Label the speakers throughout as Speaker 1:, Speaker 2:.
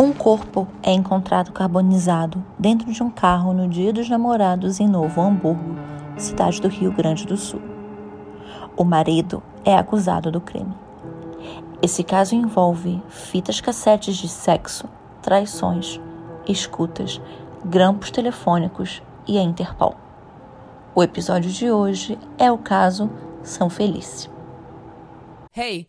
Speaker 1: Um corpo é encontrado carbonizado dentro de um carro no Dia dos Namorados em Novo Hamburgo, cidade do Rio Grande do Sul. O marido é acusado do crime. Esse caso envolve fitas cassetes de sexo, traições, escutas, grampos telefônicos e a Interpol. O episódio de hoje é o caso São Felício.
Speaker 2: Hey!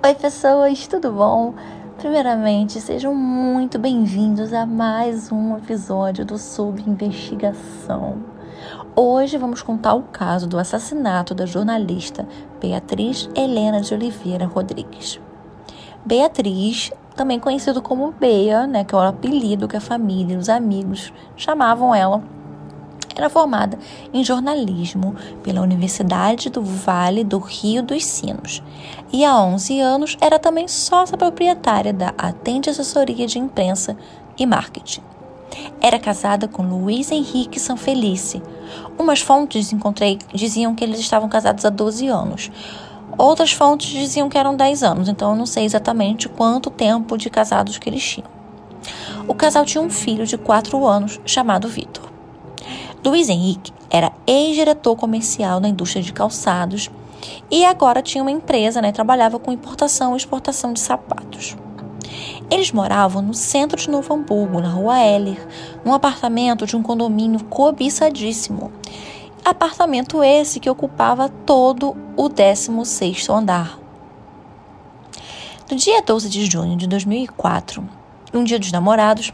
Speaker 1: Oi, pessoas, tudo bom? Primeiramente, sejam muito bem-vindos a mais um episódio do Sub Investigação. Hoje vamos contar o caso do assassinato da jornalista Beatriz Helena de Oliveira Rodrigues. Beatriz, também conhecido como Bea, né, que é o apelido que a família e os amigos chamavam ela era formada em jornalismo pela Universidade do Vale do Rio dos Sinos e há 11 anos era também sócia proprietária da Atende Assessoria de Imprensa e Marketing. Era casada com Luiz Henrique Sanfelice. Umas fontes encontrei diziam que eles estavam casados há 12 anos. Outras fontes diziam que eram 10 anos, então eu não sei exatamente quanto tempo de casados que eles tinham. O casal tinha um filho de 4 anos chamado Vitor. Luiz Henrique era ex-diretor comercial na indústria de calçados e agora tinha uma empresa, né, trabalhava com importação e exportação de sapatos. Eles moravam no centro de Novo Hamburgo, na rua Heller, num apartamento de um condomínio cobiçadíssimo. Apartamento esse que ocupava todo o 16º andar. No dia 12 de junho de 2004, um dia dos namorados,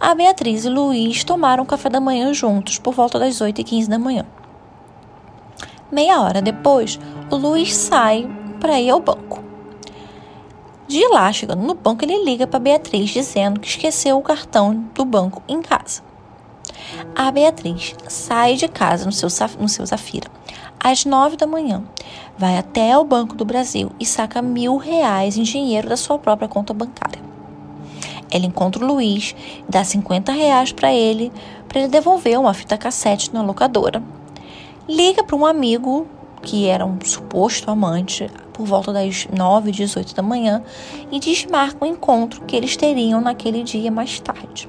Speaker 1: a Beatriz e Luiz tomaram café da manhã juntos por volta das 8 e 15 da manhã. Meia hora depois, o Luiz sai para ir ao banco. De lá, chegando no banco, ele liga para Beatriz dizendo que esqueceu o cartão do banco em casa. A Beatriz sai de casa no seu, no seu Zafira às nove da manhã, vai até o Banco do Brasil e saca mil reais em dinheiro da sua própria conta bancária. Ela encontra o Luiz, dá 50 reais para ele, para ele devolver uma fita cassete na locadora. Liga para um amigo que era um suposto amante por volta das 9 e 18 da manhã e desmarca o encontro que eles teriam naquele dia mais tarde,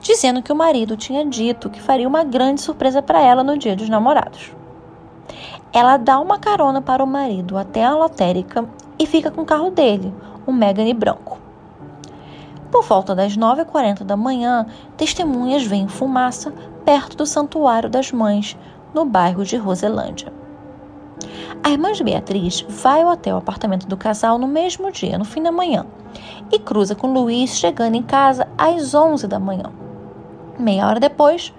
Speaker 1: dizendo que o marido tinha dito que faria uma grande surpresa para ela no dia dos namorados. Ela dá uma carona para o marido até a lotérica e fica com o carro dele, um Megane branco. Por volta das 9h40 da manhã, testemunhas veem fumaça perto do Santuário das Mães, no bairro de Roselândia. A irmã de Beatriz vai até o apartamento do casal no mesmo dia, no fim da manhã, e cruza com Luiz chegando em casa às 11 da manhã. Meia hora depois,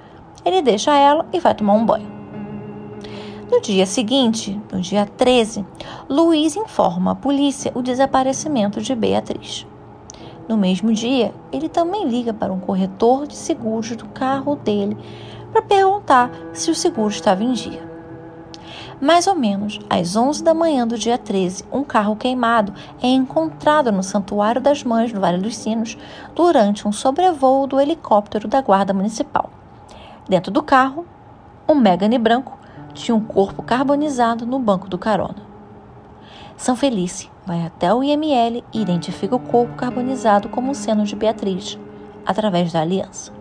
Speaker 1: ele deixa ela e vai tomar um banho. No dia seguinte, no dia 13, Luiz informa a polícia o desaparecimento de Beatriz. No mesmo dia, ele também liga para um corretor de seguros do carro dele para perguntar se o seguro estava em dia. Mais ou menos às 11 da manhã do dia 13, um carro queimado é encontrado no Santuário das Mães, no Vale dos Sinos, durante um sobrevoo do helicóptero da Guarda Municipal. Dentro do carro, um Megane branco tinha um corpo carbonizado no banco do carona. São Felice vai até o IML e identifica o corpo carbonizado como seno de Beatriz, através da aliança.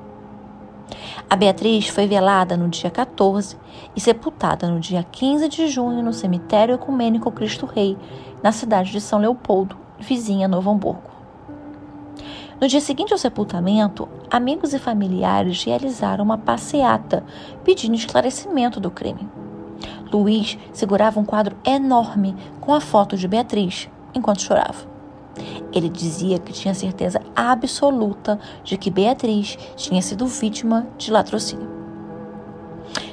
Speaker 1: A Beatriz foi velada no dia 14 e sepultada no dia 15 de junho no cemitério ecumênico Cristo Rei, na cidade de São Leopoldo, vizinha Novo Hamburgo. No dia seguinte ao sepultamento, amigos e familiares realizaram uma passeata pedindo esclarecimento do crime. Luiz segurava um quadro enorme com a foto de Beatriz enquanto chorava. Ele dizia que tinha certeza absoluta de que Beatriz tinha sido vítima de latrocínio.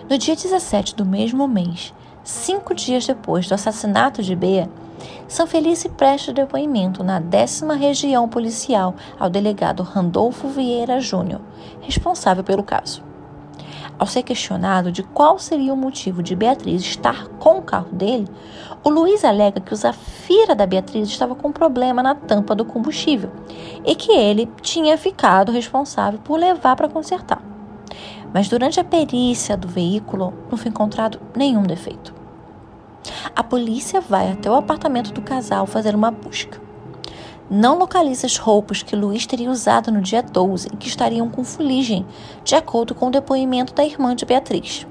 Speaker 1: No dia 17 do mesmo mês, cinco dias depois do assassinato de Bea, São Felice presta depoimento na décima região policial ao delegado Randolfo Vieira Júnior, responsável pelo caso. Ao ser questionado de qual seria o motivo de Beatriz estar com o carro dele, o Luiz alega que o Zafira da Beatriz estava com problema na tampa do combustível e que ele tinha ficado responsável por levar para consertar. Mas durante a perícia do veículo não foi encontrado nenhum defeito. A polícia vai até o apartamento do casal fazer uma busca. Não localiza as roupas que Luiz teria usado no dia 12 e que estariam com fuligem, de acordo com o depoimento da irmã de Beatriz.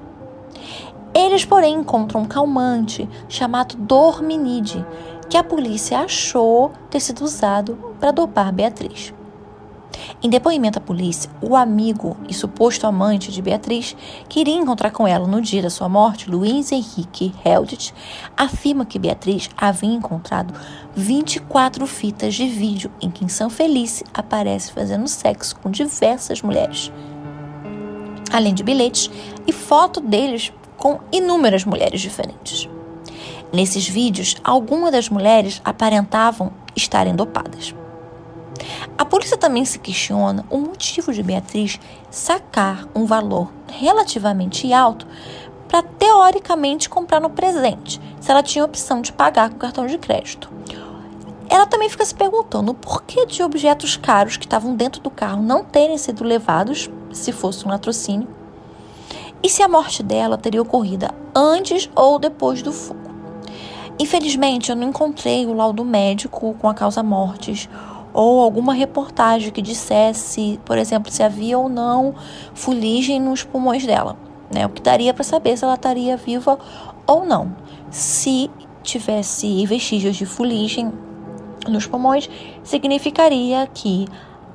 Speaker 1: Eles, porém, encontram um calmante chamado Dorminide, que a polícia achou ter sido usado para dopar Beatriz. Em depoimento à polícia, o amigo e suposto amante de Beatriz, que iria encontrar com ela no dia da sua morte, Luiz Henrique Heldit, afirma que Beatriz havia encontrado 24 fitas de vídeo em que São Felice aparece fazendo sexo com diversas mulheres, além de bilhetes e foto deles com inúmeras mulheres diferentes. Nesses vídeos, algumas das mulheres aparentavam estarem dopadas. A polícia também se questiona o motivo de Beatriz sacar um valor relativamente alto para teoricamente comprar no presente, se ela tinha opção de pagar com cartão de crédito. Ela também fica se perguntando o porquê de objetos caros que estavam dentro do carro não terem sido levados, se fosse um latrocínio, e se a morte dela teria ocorrido antes ou depois do fogo. Infelizmente, eu não encontrei o laudo médico com a causa mortes ou alguma reportagem que dissesse, por exemplo, se havia ou não fuligem nos pulmões dela, né? O que daria para saber se ela estaria viva ou não. Se tivesse vestígios de fuligem nos pulmões, significaria que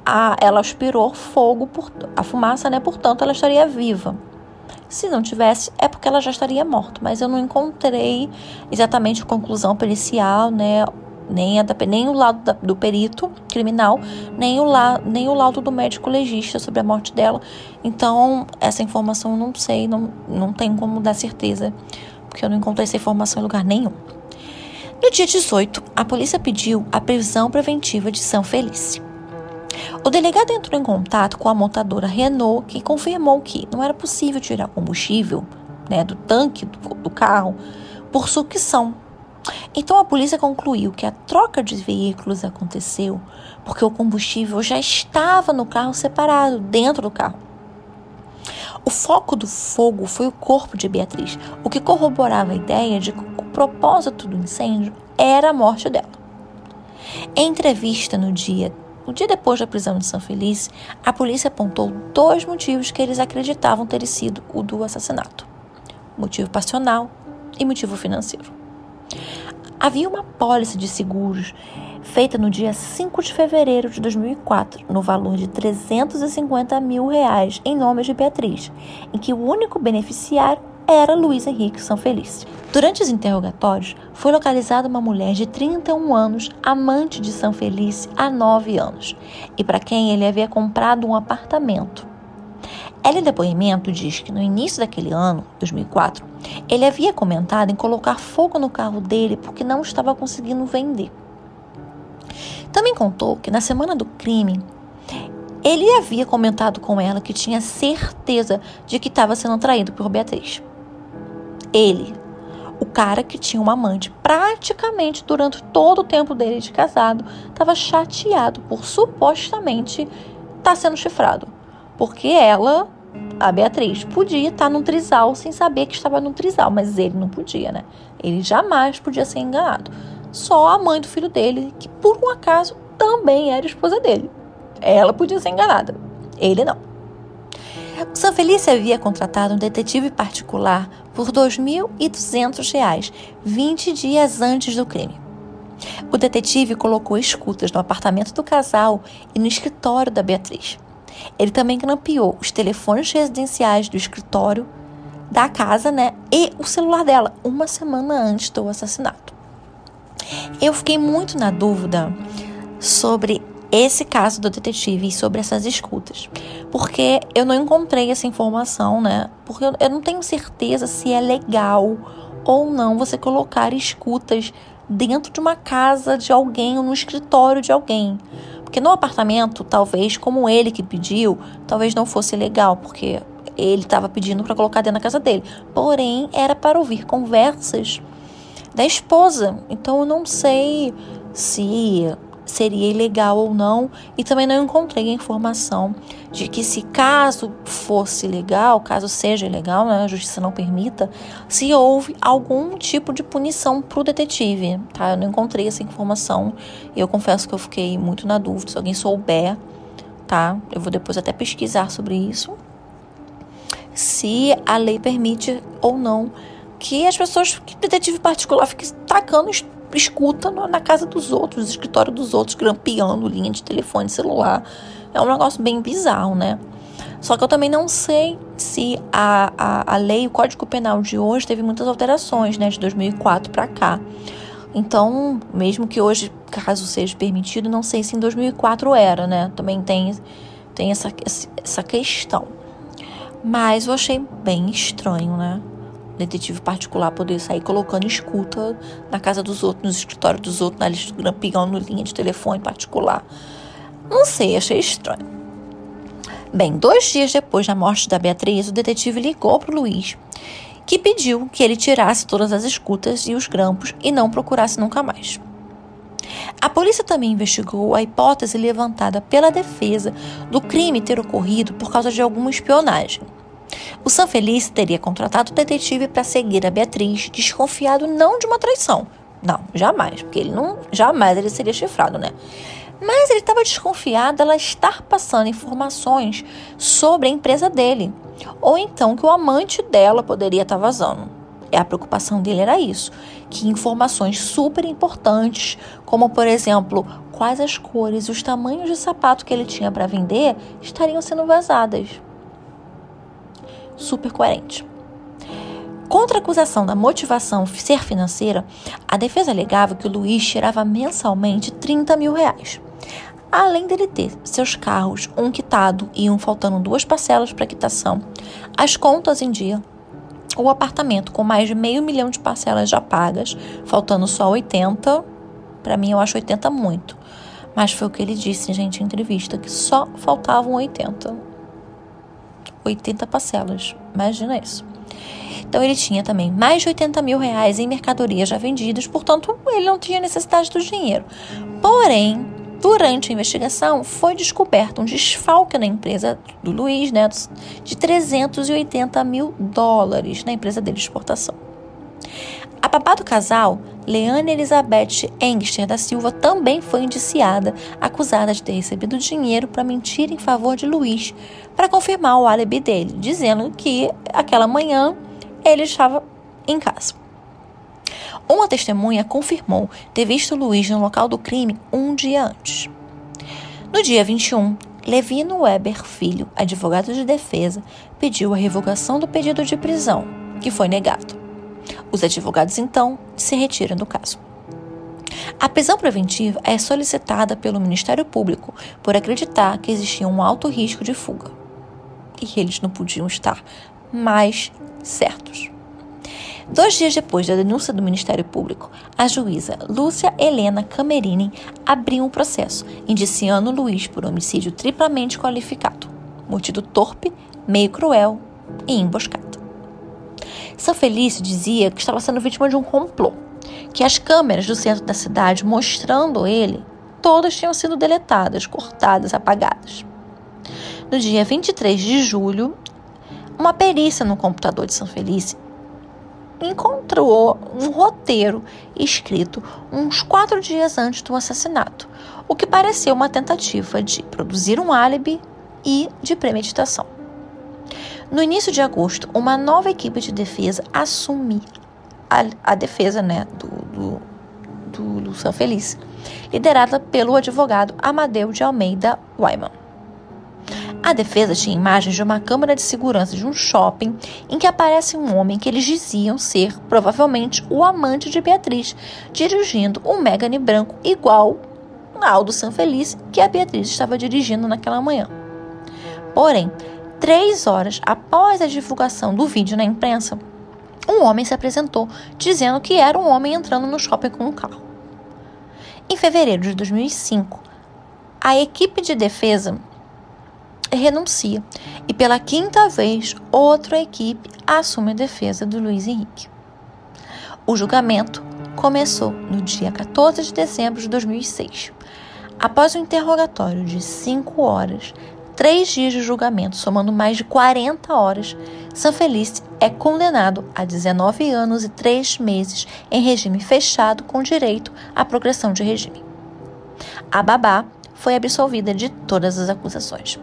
Speaker 1: a, ela aspirou fogo, por, a fumaça, né? Portanto, ela estaria viva. Se não tivesse, é porque ela já estaria morta. Mas eu não encontrei exatamente a conclusão pericial, né? Nem, a, nem o lado da, do perito criminal, nem o, la, nem o laudo do médico legista sobre a morte dela. Então, essa informação eu não sei, não, não tenho como dar certeza, porque eu não encontrei essa informação em lugar nenhum. No dia 18, a polícia pediu a prisão preventiva de São Felice. O delegado entrou em contato com a montadora Renault, que confirmou que não era possível tirar combustível né, do tanque do, do carro por sucção então a polícia concluiu que a troca de veículos aconteceu porque o combustível já estava no carro separado, dentro do carro. O foco do fogo foi o corpo de Beatriz, o que corroborava a ideia de que o propósito do incêndio era a morte dela. Em entrevista no dia, no dia depois da prisão de São Feliz, a polícia apontou dois motivos que eles acreditavam ter sido o do assassinato: motivo passional e motivo financeiro. Havia uma pólice de seguros feita no dia 5 de fevereiro de 2004, no valor de 350 mil reais, em nome de Beatriz, em que o único beneficiário era Luiz Henrique São Feliz. Durante os interrogatórios, foi localizada uma mulher de 31 anos, amante de São Feliz há 9 anos, e para quem ele havia comprado um apartamento. Ela, em depoimento, diz que no início daquele ano, 2004, ele havia comentado em colocar fogo no carro dele porque não estava conseguindo vender. Também contou que na semana do crime, ele havia comentado com ela que tinha certeza de que estava sendo traído por Beatriz. Ele, o cara que tinha uma amante, praticamente durante todo o tempo dele de casado, estava chateado por supostamente estar tá sendo chifrado porque ela, a Beatriz, podia estar no trisal sem saber que estava no trisal, mas ele não podia, né? Ele jamais podia ser enganado. Só a mãe do filho dele, que por um acaso também era esposa dele. Ela podia ser enganada, ele não. São Felício havia contratado um detetive particular por R$ 2.200, 20 dias antes do crime. O detetive colocou escutas no apartamento do casal e no escritório da Beatriz. Ele também grampeou os telefones residenciais do escritório da casa, né, e o celular dela, uma semana antes do assassinato. Eu fiquei muito na dúvida sobre esse caso do detetive e sobre essas escutas, porque eu não encontrei essa informação, né? Porque eu, não tenho certeza se é legal ou não você colocar escutas dentro de uma casa de alguém ou no escritório de alguém. Porque no apartamento, talvez, como ele que pediu, talvez não fosse legal, porque ele estava pedindo para colocar dentro da casa dele. Porém, era para ouvir conversas da esposa. Então, eu não sei se seria ilegal ou não, e também não encontrei a informação de que se caso fosse legal, caso seja ilegal, né, a justiça não permita, se houve algum tipo de punição para o detetive, tá? Eu não encontrei essa informação e eu confesso que eu fiquei muito na dúvida, se alguém souber, tá? Eu vou depois até pesquisar sobre isso, se a lei permite ou não que as pessoas, que detetive particular fique tacando escuta na casa dos outros, no escritório dos outros, grampeando linha de telefone celular. É um negócio bem bizarro, né? Só que eu também não sei se a, a, a lei, o Código Penal de hoje teve muitas alterações, né? De 2004 para cá. Então, mesmo que hoje, caso seja permitido, não sei se em 2004 era, né? Também tem, tem essa, essa questão. Mas eu achei bem estranho, né? Detetive particular poder sair colocando escuta na casa dos outros, nos escritórios dos outros, na lista pegando linha de telefone particular. Não sei, achei estranho. Bem, dois dias depois da morte da Beatriz, o detetive ligou para o Luiz, que pediu que ele tirasse todas as escutas e os grampos e não procurasse nunca mais. A polícia também investigou a hipótese levantada pela defesa do crime ter ocorrido por causa de alguma espionagem. O Sanfelice teria contratado o detetive para seguir a Beatriz, desconfiado não de uma traição. Não, jamais, porque ele não jamais ele seria chifrado, né? Mas ele estava desconfiado dela estar passando informações sobre a empresa dele, ou então que o amante dela poderia estar vazando. E a preocupação dele era isso, que informações super importantes, como por exemplo, quais as cores e os tamanhos de sapato que ele tinha para vender, estariam sendo vazadas super coerente. Contra a acusação da motivação ser financeira, a defesa alegava que o Luiz tirava mensalmente 30 mil reais. Além dele ter seus carros, um quitado e um faltando duas parcelas para quitação, as contas em dia, o apartamento com mais de meio milhão de parcelas já pagas, faltando só 80, para mim eu acho 80 muito. Mas foi o que ele disse, gente, em entrevista, que só faltavam 80. 80 parcelas. Imagina isso. Então ele tinha também mais de 80 mil reais em mercadorias já vendidas, portanto ele não tinha necessidade do dinheiro. Porém, durante a investigação foi descoberto um desfalque na empresa do Luiz, né, de 380 mil dólares na empresa dele de exportação. A papá do casal, Leane Elizabeth Engster da Silva, também foi indiciada, acusada de ter recebido dinheiro para mentir em favor de Luiz, para confirmar o álibi dele, dizendo que aquela manhã ele estava em casa. Uma testemunha confirmou ter visto Luiz no local do crime um dia antes. No dia 21, Levino Weber Filho, advogado de defesa, pediu a revogação do pedido de prisão, que foi negado. Os advogados, então, se retiram do caso. A prisão preventiva é solicitada pelo Ministério Público por acreditar que existia um alto risco de fuga. E eles não podiam estar mais certos. Dois dias depois da denúncia do Ministério Público, a juíza Lúcia Helena Camerini abriu um processo indiciando Luiz por homicídio triplamente qualificado, motivo torpe, meio cruel e emboscado. São Felício dizia que estava sendo vítima de um complô, que as câmeras do centro da cidade mostrando ele, todas tinham sido deletadas, cortadas, apagadas. No dia 23 de julho, uma perícia no computador de São Felício encontrou um roteiro escrito uns quatro dias antes do assassinato, o que pareceu uma tentativa de produzir um álibi e de premeditação. No início de agosto, uma nova equipe de defesa assume a, a defesa né, do, do, do São Feliz, liderada pelo advogado Amadeu de Almeida Wyman. A defesa tinha imagens de uma câmera de segurança de um shopping em que aparece um homem que eles diziam ser provavelmente o amante de Beatriz, dirigindo um Megane branco igual ao do Sanfelice que a Beatriz estava dirigindo naquela manhã. Porém, três horas após a divulgação do vídeo na imprensa, um homem se apresentou dizendo que era um homem entrando no shopping com um carro. Em fevereiro de 2005, a equipe de defesa renuncia e pela quinta vez outra equipe assume a defesa do Luiz Henrique. O julgamento começou no dia 14 de dezembro de 2006. Após um interrogatório de cinco horas, três dias de julgamento, somando mais de 40 horas, Sanfelice é condenado a 19 anos e 3 meses em regime fechado com direito à progressão de regime. A babá foi absolvida de todas as acusações.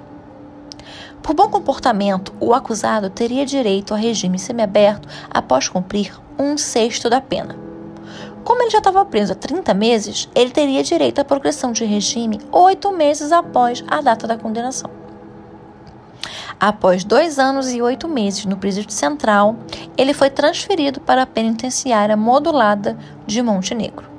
Speaker 1: Por bom comportamento, o acusado teria direito a regime semiaberto após cumprir um sexto da pena. Como ele já estava preso há 30 meses, ele teria direito à progressão de regime oito meses após a data da condenação. Após dois anos e oito meses no presídio central, ele foi transferido para a penitenciária modulada de Montenegro.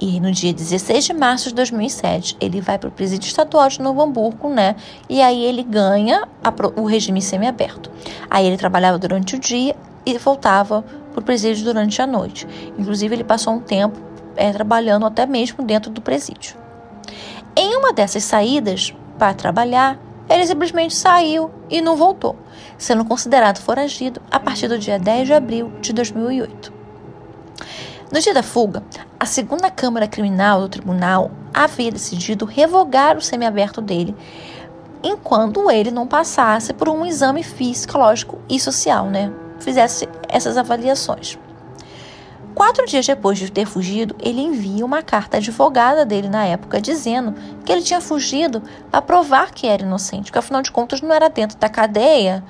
Speaker 1: E no dia 16 de março de 2007, ele vai para o presídio estadual de Novo Hamburgo, né? E aí ele ganha a, o regime semiaberto. Aí ele trabalhava durante o dia e voltava para o presídio durante a noite. Inclusive, ele passou um tempo é, trabalhando até mesmo dentro do presídio. Em uma dessas saídas para trabalhar, ele simplesmente saiu e não voltou, sendo considerado foragido a partir do dia 10 de abril de 2008. No dia da fuga, a segunda Câmara Criminal do Tribunal havia decidido revogar o semiaberto dele, enquanto ele não passasse por um exame fisiológico e social, né? Fizesse essas avaliações. Quatro dias depois de ter fugido, ele envia uma carta à advogada dele na época dizendo que ele tinha fugido para provar que era inocente, que afinal de contas não era dentro da cadeia,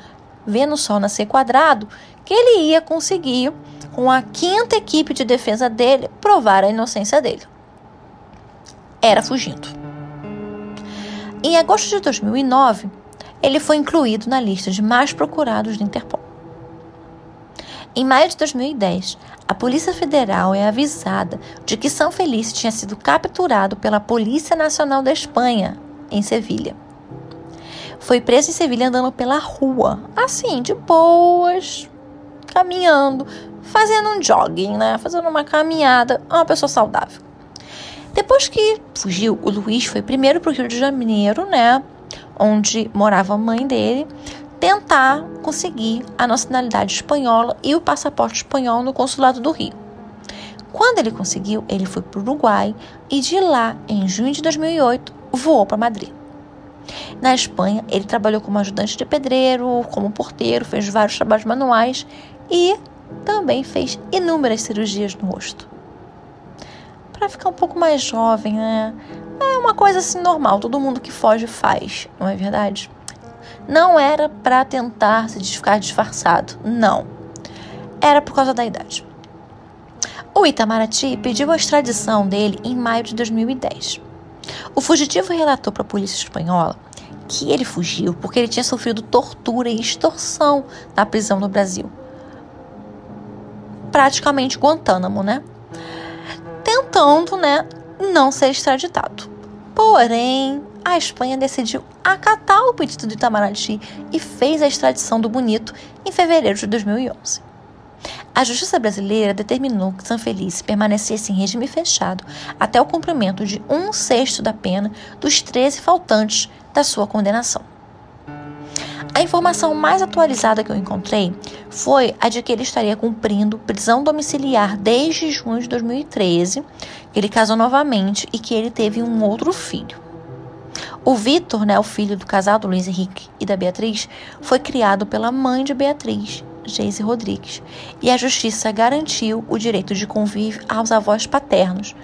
Speaker 1: vendo o sol nascer quadrado, que ele ia conseguir, com a quinta equipe de defesa dele, provar a inocência dele. Era fugindo. Em agosto de 2009, ele foi incluído na lista de mais procurados do Interpol. Em maio de 2010, a Polícia Federal é avisada de que São Felício tinha sido capturado pela Polícia Nacional da Espanha, em Sevilha. Foi preso em Sevilha andando pela rua, assim, de boas, caminhando, fazendo um jogging, né? Fazendo uma caminhada, uma pessoa saudável. Depois que fugiu, o Luiz foi primeiro para o Rio de Janeiro, né? Onde morava a mãe dele, tentar conseguir a nacionalidade espanhola e o passaporte espanhol no consulado do Rio. Quando ele conseguiu, ele foi para o Uruguai e de lá, em junho de 2008, voou para Madrid. Na Espanha, ele trabalhou como ajudante de pedreiro, como porteiro, fez vários trabalhos manuais e também fez inúmeras cirurgias no rosto. Para ficar um pouco mais jovem, né? É uma coisa assim normal, todo mundo que foge faz, não é verdade? Não era para tentar se ficar disfarçado, não. Era por causa da idade. O Itamaraty pediu a extradição dele em maio de 2010. O fugitivo relatou para a polícia espanhola que ele fugiu porque ele tinha sofrido tortura e extorsão na prisão no Brasil. Praticamente Guantánamo, né? Tentando, né, não ser extraditado. Porém, a Espanha decidiu acatar o pedido do Itamaraty e fez a extradição do Bonito em fevereiro de 2011. A justiça brasileira determinou que Sanfelice permanecesse em regime fechado até o cumprimento de um sexto da pena dos 13 faltantes da sua condenação. A informação mais atualizada que eu encontrei foi a de que ele estaria cumprindo prisão domiciliar desde junho de 2013, que ele casou novamente e que ele teve um outro filho. O Vitor, né, o filho do casal do Luiz Henrique e da Beatriz, foi criado pela mãe de Beatriz, Geise Rodrigues, e a justiça garantiu o direito de convívio aos avós paternos.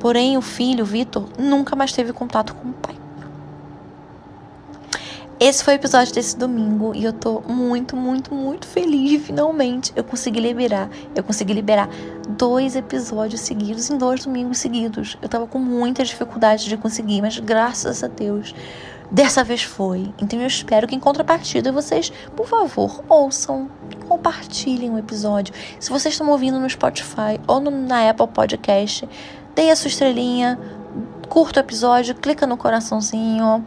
Speaker 1: Porém, o filho, Vitor, nunca mais teve contato com o pai. Esse foi o episódio desse domingo e eu tô muito, muito, muito feliz finalmente eu consegui liberar. Eu consegui liberar dois episódios seguidos em dois domingos seguidos. Eu tava com muita dificuldade de conseguir, mas graças a Deus dessa vez foi. Então eu espero que em contrapartida vocês, por favor, ouçam, compartilhem o episódio. Se vocês estão ouvindo no Spotify ou no, na Apple Podcast, deem a sua estrelinha, curta o episódio, clica no coraçãozinho,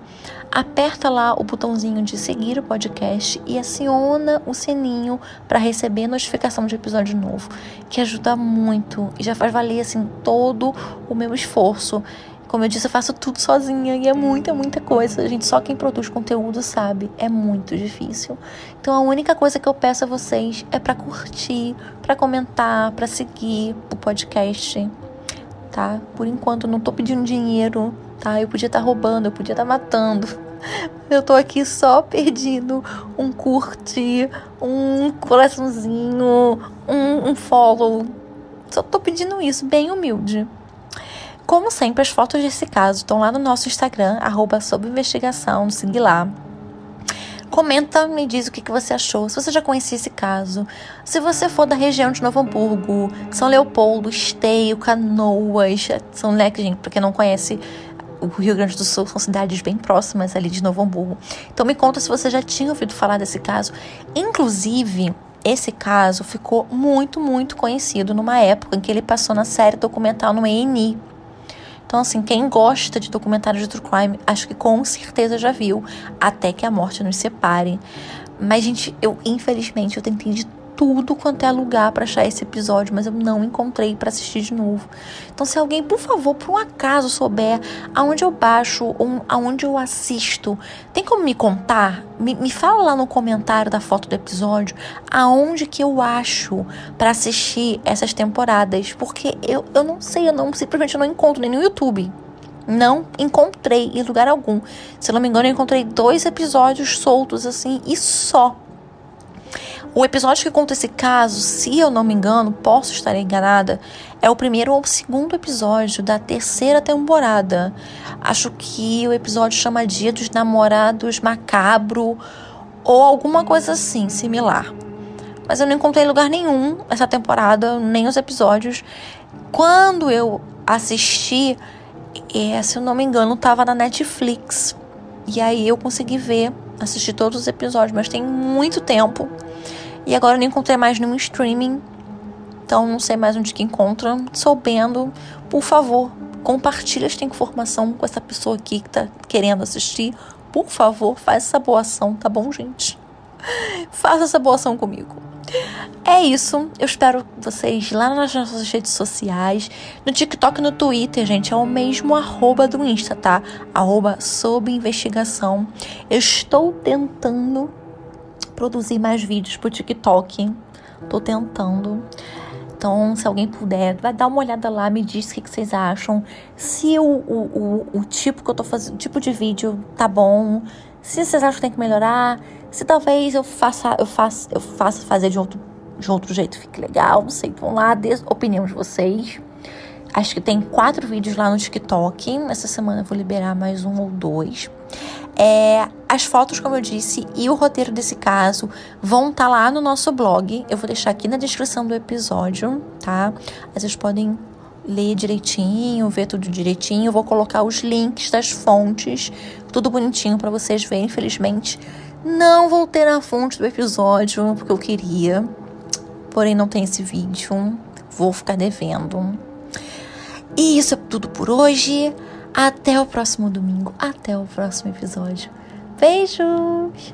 Speaker 1: aperta lá o botãozinho de seguir o podcast e aciona o sininho para receber notificação de episódio novo, que ajuda muito e já faz valer assim todo o meu esforço. Como eu disse, eu faço tudo sozinha e é muita, muita coisa. A gente só quem produz conteúdo sabe, é muito difícil. Então a única coisa que eu peço a vocês é para curtir, para comentar, para seguir o podcast tá? Por enquanto não tô pedindo dinheiro, tá? Eu podia estar tá roubando, eu podia estar tá matando. Eu tô aqui só pedindo um curte, um coraçãozinho, um, um follow. Só tô pedindo isso, bem humilde. Como sempre, as fotos desse caso estão lá no nosso Instagram, arroba sob investigação, siga lá. Comenta, me diz o que, que você achou, se você já conhecia esse caso. Se você for da região de Novo Hamburgo, São Leopoldo, Esteio, Canoas, São Leque, gente, pra quem não conhece, o Rio Grande do Sul são cidades bem próximas ali de Novo Hamburgo. Então me conta se você já tinha ouvido falar desse caso. Inclusive, esse caso ficou muito, muito conhecido numa época em que ele passou na série documental no ENI. Então, assim, quem gosta de documentários de true crime, acho que com certeza já viu, até que a morte nos separe. Mas, gente, eu, infelizmente, eu tentei de tudo quanto é lugar para achar esse episódio, mas eu não encontrei para assistir de novo. Então, se alguém, por favor, por um acaso souber aonde eu baixo ou aonde eu assisto, tem como me contar? Me, me fala lá no comentário da foto do episódio aonde que eu acho para assistir essas temporadas, porque eu, eu não sei, eu não simplesmente eu não encontro nem no YouTube. Não encontrei em lugar algum. Se não me engano, eu encontrei dois episódios soltos assim e só. O episódio que conta esse caso, se eu não me engano, posso estar enganada, é o primeiro ou segundo episódio da terceira temporada. Acho que o episódio chama Dia dos Namorados Macabro ou alguma coisa assim, similar. Mas eu não encontrei lugar nenhum essa temporada, nem os episódios. Quando eu assisti, é, se eu não me engano, estava na Netflix. E aí eu consegui ver, assistir todos os episódios, mas tem muito tempo. E agora eu não encontrei mais nenhum streaming. Então não sei mais onde que encontra. Soubendo, por favor, compartilhe esta informação com essa pessoa aqui que tá querendo assistir. Por favor, faz essa boa ação, tá bom, gente? Faça essa boa ação comigo. É isso. Eu espero vocês lá nas nossas redes sociais. No TikTok e no Twitter, gente. É o mesmo arroba do Insta, tá? Arroba sob investigação. Eu estou tentando produzir mais vídeos pro TikTok. Tô tentando. Então, se alguém puder, vai dar uma olhada lá, me diz o que, que vocês acham. Se o, o, o, o, tipo que eu tô fazendo, tipo de vídeo tá bom. Se vocês acham que tem que melhorar. Se talvez eu faça, eu faça, eu faça fazer de outro, de outro jeito, fique legal. Não sei. Vão lá, dê opinião de vocês. Acho que tem quatro vídeos lá no TikTok. Essa semana eu vou liberar mais um ou dois. É, as fotos, como eu disse, e o roteiro desse caso vão estar tá lá no nosso blog. Eu vou deixar aqui na descrição do episódio, tá? Vocês podem ler direitinho, ver tudo direitinho. Eu vou colocar os links das fontes, tudo bonitinho para vocês verem. Infelizmente, não vou ter a fonte do episódio, porque eu queria. Porém, não tem esse vídeo. Vou ficar devendo. E isso é tudo por hoje. Até o próximo domingo, até o próximo episódio. Beijos!